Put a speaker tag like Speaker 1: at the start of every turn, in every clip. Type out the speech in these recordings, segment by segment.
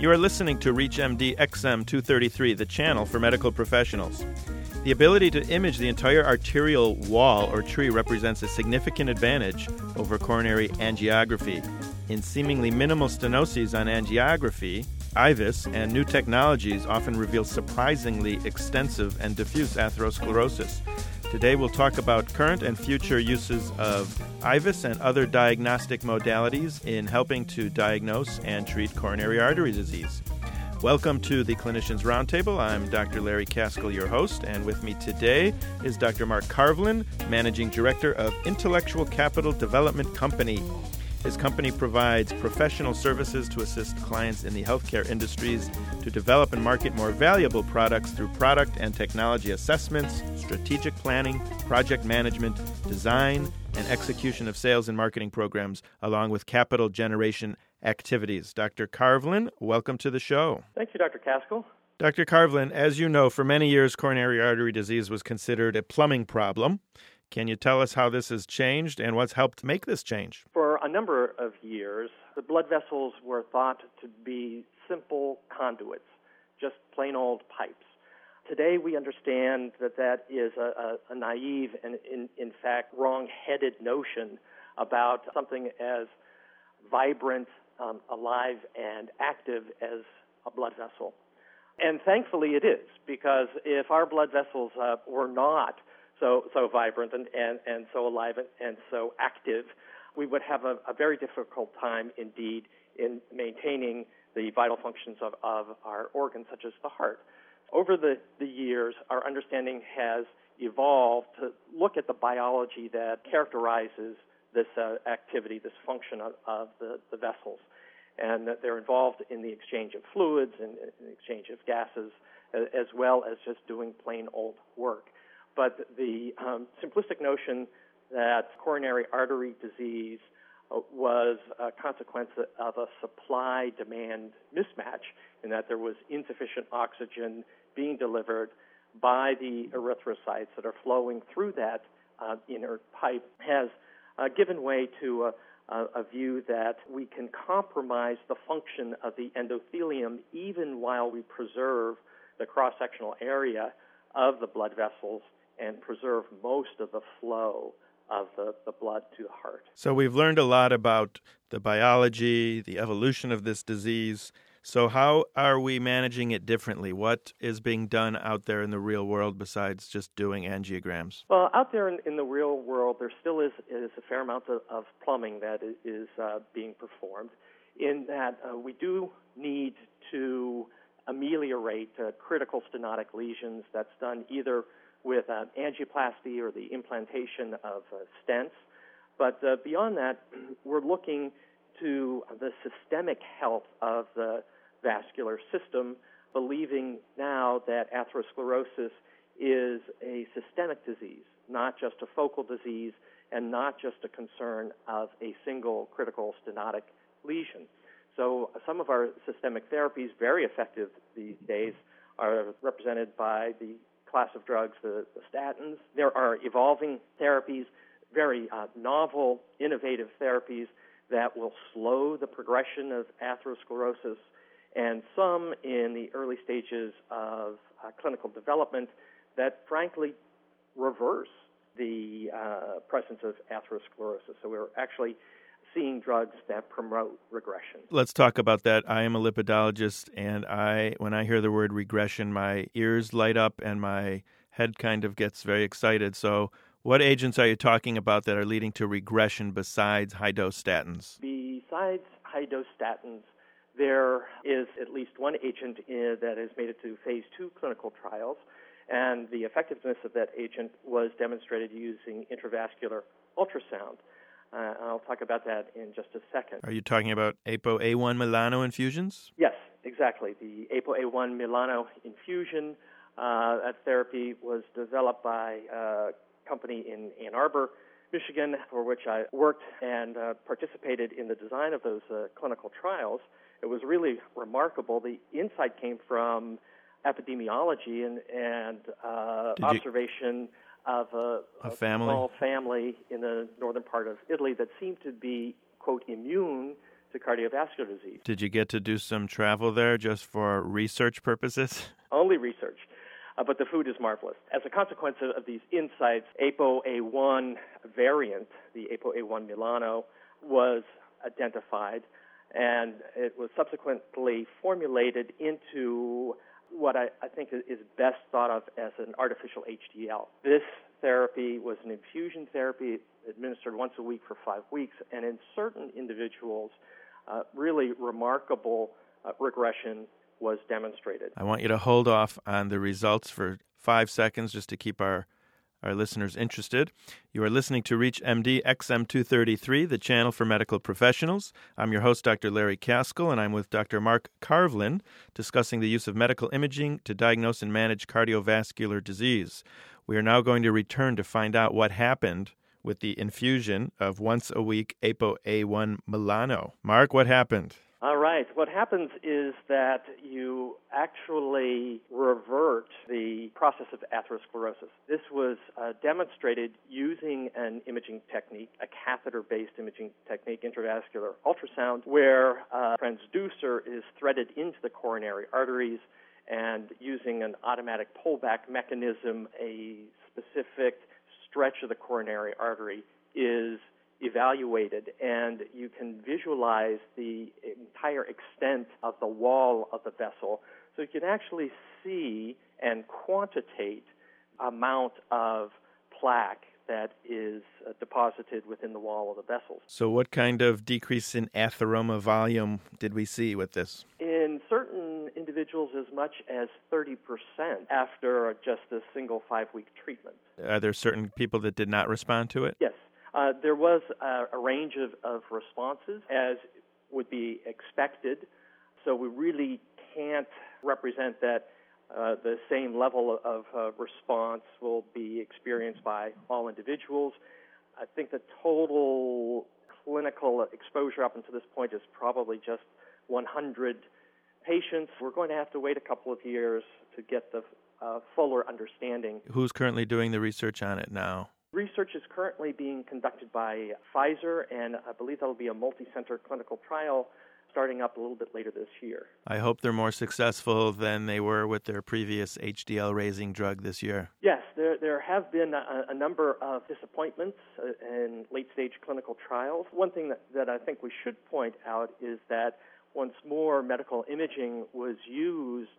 Speaker 1: You are listening to ReachMD XM233, the channel for medical professionals. The ability to image the entire arterial wall or tree represents a significant advantage over coronary angiography. In seemingly minimal stenoses on angiography, IVUS and new technologies often reveal surprisingly extensive and diffuse atherosclerosis. Today we'll talk about current and future uses of IVUS and other diagnostic modalities in helping to diagnose and treat coronary artery disease. Welcome to the Clinicians Roundtable. I'm Dr. Larry Kaskel, your host, and with me today is Dr. Mark Carvlin, Managing Director of Intellectual Capital Development Company. His company provides professional services to assist clients in the healthcare industries to develop and market more valuable products through product and technology assessments, strategic planning, project management, design, and execution of sales and marketing programs, along with capital generation activities. Dr. Carvlin, welcome to the show.
Speaker 2: Thank you, Dr. Kaskel.
Speaker 1: Dr. Carvlin, as you know, for many years, coronary artery disease was considered a plumbing problem. Can you tell us how this has changed and what's helped make this change?
Speaker 2: For a number of years, the blood vessels were thought to be simple conduits, just plain old pipes. Today, we understand that that is a, a, a naive and, in, in fact, wrong headed notion about something as vibrant, um, alive, and active as a blood vessel. And thankfully, it is, because if our blood vessels uh, were not so so vibrant and, and, and so alive and, and so active, we would have a, a, very difficult time indeed in maintaining the vital functions of, of our organs, such as the heart. Over the, the years, our understanding has evolved to look at the biology that characterizes this uh, activity, this function of, of the, the, vessels, and that they're involved in the exchange of fluids and, and exchange of gases, as well as just doing plain old work but the um, simplistic notion that coronary artery disease uh, was a consequence of a supply demand mismatch in that there was insufficient oxygen being delivered by the erythrocytes that are flowing through that uh, inner pipe has uh, given way to a, a, view that we can compromise the function of the endothelium even while we preserve the cross sectional area of the blood vessels and preserve most of the flow of the, the blood to the heart.
Speaker 1: So we've learned a lot about the biology, the evolution of this disease. So, how are we managing it differently? What is being done out there in the real world besides just doing angiograms?
Speaker 2: Well, out there in, in the real world, there still is, is a fair amount of, of plumbing that is uh, being performed, in that uh, we do need to ameliorate uh, critical stenotic lesions that's done either with uh, angioplasty or the implantation of uh, stents. But uh, beyond that, we're looking to the systemic health of the vascular system, believing now that atherosclerosis is a systemic disease, not just a focal disease and not just a concern of a single critical stenotic lesion. So some of our systemic therapies, very effective these days, are represented by the class of drugs, the, the statins. There are evolving therapies, very uh, novel, innovative therapies that will slow the progression of atherosclerosis, and some in the early stages of uh, clinical development that frankly reverse the uh, presence of atherosclerosis. So we're actually seeing drugs that promote regression.
Speaker 1: Let's talk about that. I am a lipidologist, and I, when I hear the word regression, my ears light up and my head kind of gets very excited. So, what agents are you talking about that are leading to regression besides high dose statins?
Speaker 2: Besides high dose statins, there is at least one agent uh, that has made it to phase two clinical trials, and the effectiveness of that agent was demonstrated using intravascular ultrasound. Uh, I'll talk about that in just a second.
Speaker 1: Are you talking about ApoA1 Milano infusions?
Speaker 2: Yes, exactly. The ApoA1 Milano infusion, uh, that therapy was developed by a company in Ann Arbor, Michigan, for which I worked and uh, participated in the design of those uh, clinical trials. It was really remarkable. The insight came from epidemiology and, and uh, observation. You of a,
Speaker 1: a, a family.
Speaker 2: small family in the northern part of Italy that seemed to be, quote, immune to to cardiovascular disease.
Speaker 1: Did you get to do some travel there just for research purposes?
Speaker 2: Only research. Uh, but the food is marvelous. As a consequence of, of these insights, ApoA1 variant, the ApoA1 Milano, was identified, and it was subsequently formulated into what I, I think is best thought of as an artificial HDL. This therapy was an infusion therapy administered once a week for five weeks, and in certain individuals, uh, really remarkable uh, regression was demonstrated.
Speaker 1: I want you to hold off on the results for five seconds just to keep our our listeners interested. You are listening to ReachMD XM233, the channel for medical professionals. I'm your host, Dr. Larry Kaskel, and I'm with Dr. Mark Carvlin discussing the use of medical imaging to diagnose and manage cardiovascular disease. We are now going to return to find out what happened with the infusion of once a week ApoA1 Milano. Mark, what happened?
Speaker 2: All right. What happens is that you actually revert the process of atherosclerosis. This was uh, demonstrated using an imaging technique, a catheter based imaging technique, intravascular ultrasound, where a transducer is threaded into the coronary arteries and using an automatic pullback mechanism, a specific stretch of the coronary artery is evaluated and you can visualize the entire extent of the wall of the vessel. So you can actually see and quantitate amount of plaque that is uh, deposited within the wall of the vessels.
Speaker 1: So, what kind of decrease in atheroma volume did we see with this?
Speaker 2: In certain individuals, as much as 30% after just a single five week treatment.
Speaker 1: Are there certain people that did not respond to it?
Speaker 2: Yes. Uh, there was a, a range of, of responses, as would be expected. So we really can't represent that uh, the same level of uh, response will be experienced by all individuals. I think the total clinical exposure up until this point is probably just 100 patients. We're going to have to wait a couple of years to get the uh, fuller understanding.
Speaker 1: Who's currently doing the research on it now?
Speaker 2: Research is currently being conducted by Pfizer, and I believe that'll be a multi center clinical trial starting up a little bit later this year.
Speaker 1: I hope they're more successful than they were with their previous HDL raising drug this year.
Speaker 2: Yes, there, there have been a, a number of disappointments uh, in late stage clinical trials. One thing that, that I think we should point out is that once more medical imaging was used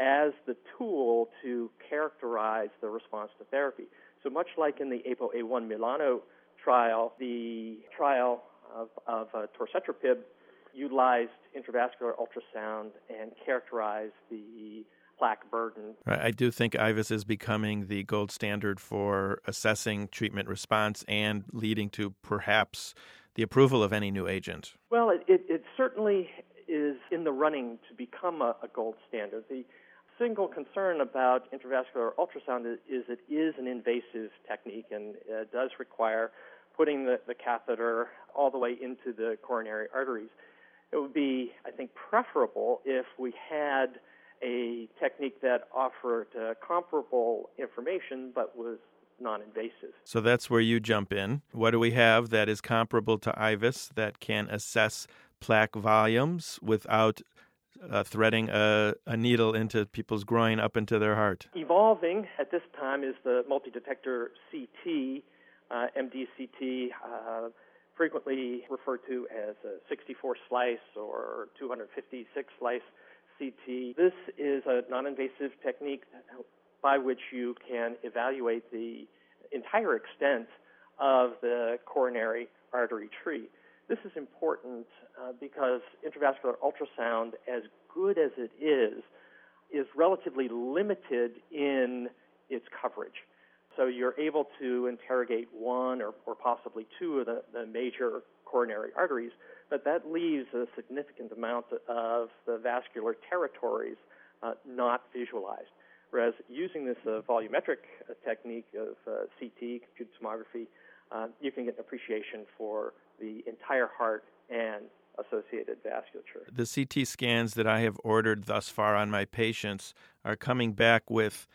Speaker 2: as the tool to characterize the response to therapy. So much like in the ApoA1 Milano trial, the trial of, of uh, torcetrapib utilized intravascular ultrasound and characterized the plaque burden.
Speaker 1: I do think IVUS is becoming the gold standard for assessing treatment response and leading to perhaps the approval of any new agent.
Speaker 2: Well, it, it, it certainly is in the running to become a, a gold standard. The single concern about intravascular ultrasound is, is it is an invasive technique and does require putting the, the catheter all the way into the coronary arteries. It would be, I think, preferable if we had a technique that offered uh, comparable information but was non-invasive.
Speaker 1: So that's where you jump in. What do we have that is comparable to IVUS that can assess plaque volumes without uh, threading a, a, needle into people's groin up into their heart?
Speaker 2: Evolving at this time is the multi detector CT, uh, MDCT, uh, frequently referred to as a 64 slice or 256 slice CT. This is a non invasive technique by which you can evaluate the entire extent of the coronary artery tree. This is important uh, because intravascular ultrasound, as good as it is, is relatively limited in its coverage. So you're able to interrogate one or, or possibly two of the, the major coronary arteries, but that leaves a significant amount of the vascular territories uh, not visualized. Whereas using this uh, volumetric uh, technique of uh, CT, computed tomography, uh, you can get an appreciation for the entire heart and associated vasculature.
Speaker 1: The CT scans that I have ordered thus far on my patients are coming back with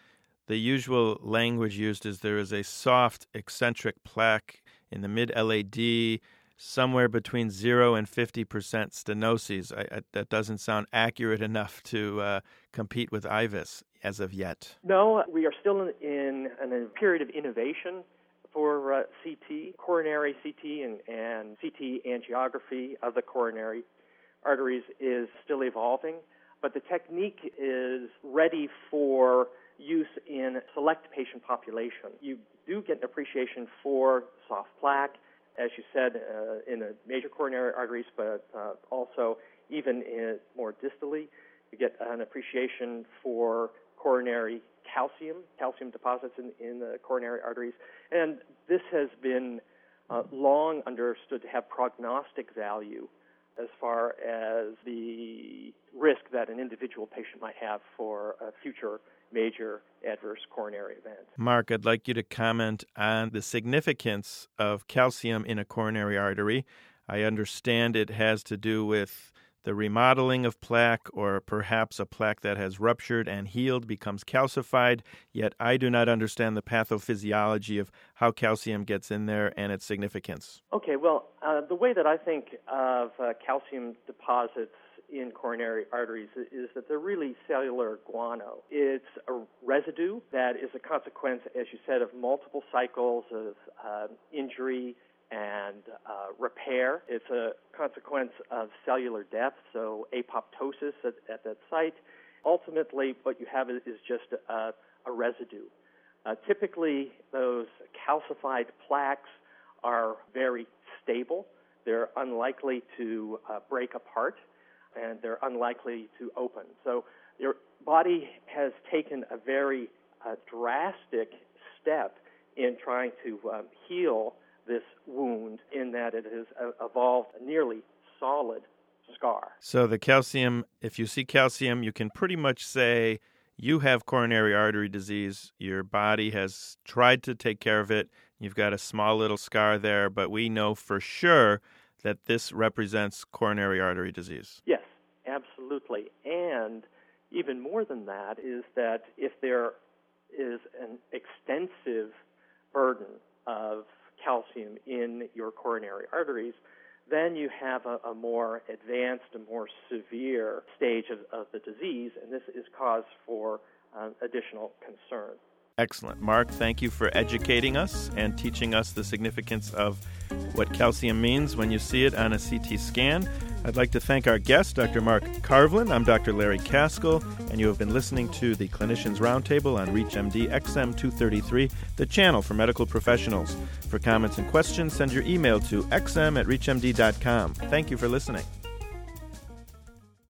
Speaker 1: the usual language used is there is a soft eccentric plaque in the mid LAD somewhere between 0 and 50% stenoses. I, I, that doesn't sound accurate enough to uh, compete with IVUS as of yet.
Speaker 2: No, we are still in, in, in a period of innovation for uh, CT, coronary CT, and, and CT angiography of the coronary arteries is still evolving, but the technique is ready for use in select patient population. You do get an appreciation for soft plaque, as you said, uh, in the major coronary arteries, but uh, also even in more distally. You get an appreciation for coronary calcium, calcium deposits in, in the coronary arteries. And this has been uh, long understood to have prognostic value as far as the risk that an individual patient might have for a future major adverse coronary event.
Speaker 1: Mark, I'd like you to comment on the significance of calcium in a coronary artery. I understand it has to do with the remodeling of plaque, or perhaps a plaque that has ruptured and healed becomes calcified, yet I do not understand the pathophysiology of how calcium gets in there and its significance.
Speaker 2: Okay, well, uh, the way that I think of uh, calcium deposits in coronary arteries is that they're really cellular guano. It's a residue that is a consequence, as you said, of multiple cycles of uh, injury and uh, repair. It's a consequence of cellular death, so apoptosis at, at that site. Ultimately, what you have is, just a, a residue. Uh, typically, those calcified plaques are very stable. They're unlikely to uh, break apart, and they're unlikely to open. So your body has taken a very uh, drastic step in trying to um, heal this wound in that it has uh, evolved a nearly solid scar.
Speaker 1: So the calcium, if you see calcium, you can pretty much say you have coronary artery disease. Your body has tried to take care of it. You've got a small little scar there, but we know for sure that this represents coronary artery disease.
Speaker 2: Yes, absolutely. And even more than that is that if there is an extensive burden of calcium in your coronary arteries, then you have a, a more advanced, a more severe stage of, of, the disease, and this is cause for uh, additional concern.
Speaker 1: Excellent. Mark, thank you for educating us and teaching us the significance of what calcium means when you see it on a CT scan. I'd like to thank our guest, Dr. Mark Carvlin. I'm Dr. Larry Kaskel, and you have been listening to the Clinicians Roundtable on ReachMD XM233, the channel for medical professionals. For comments and questions, send your email to xm at reachmd.com. Thank you for listening.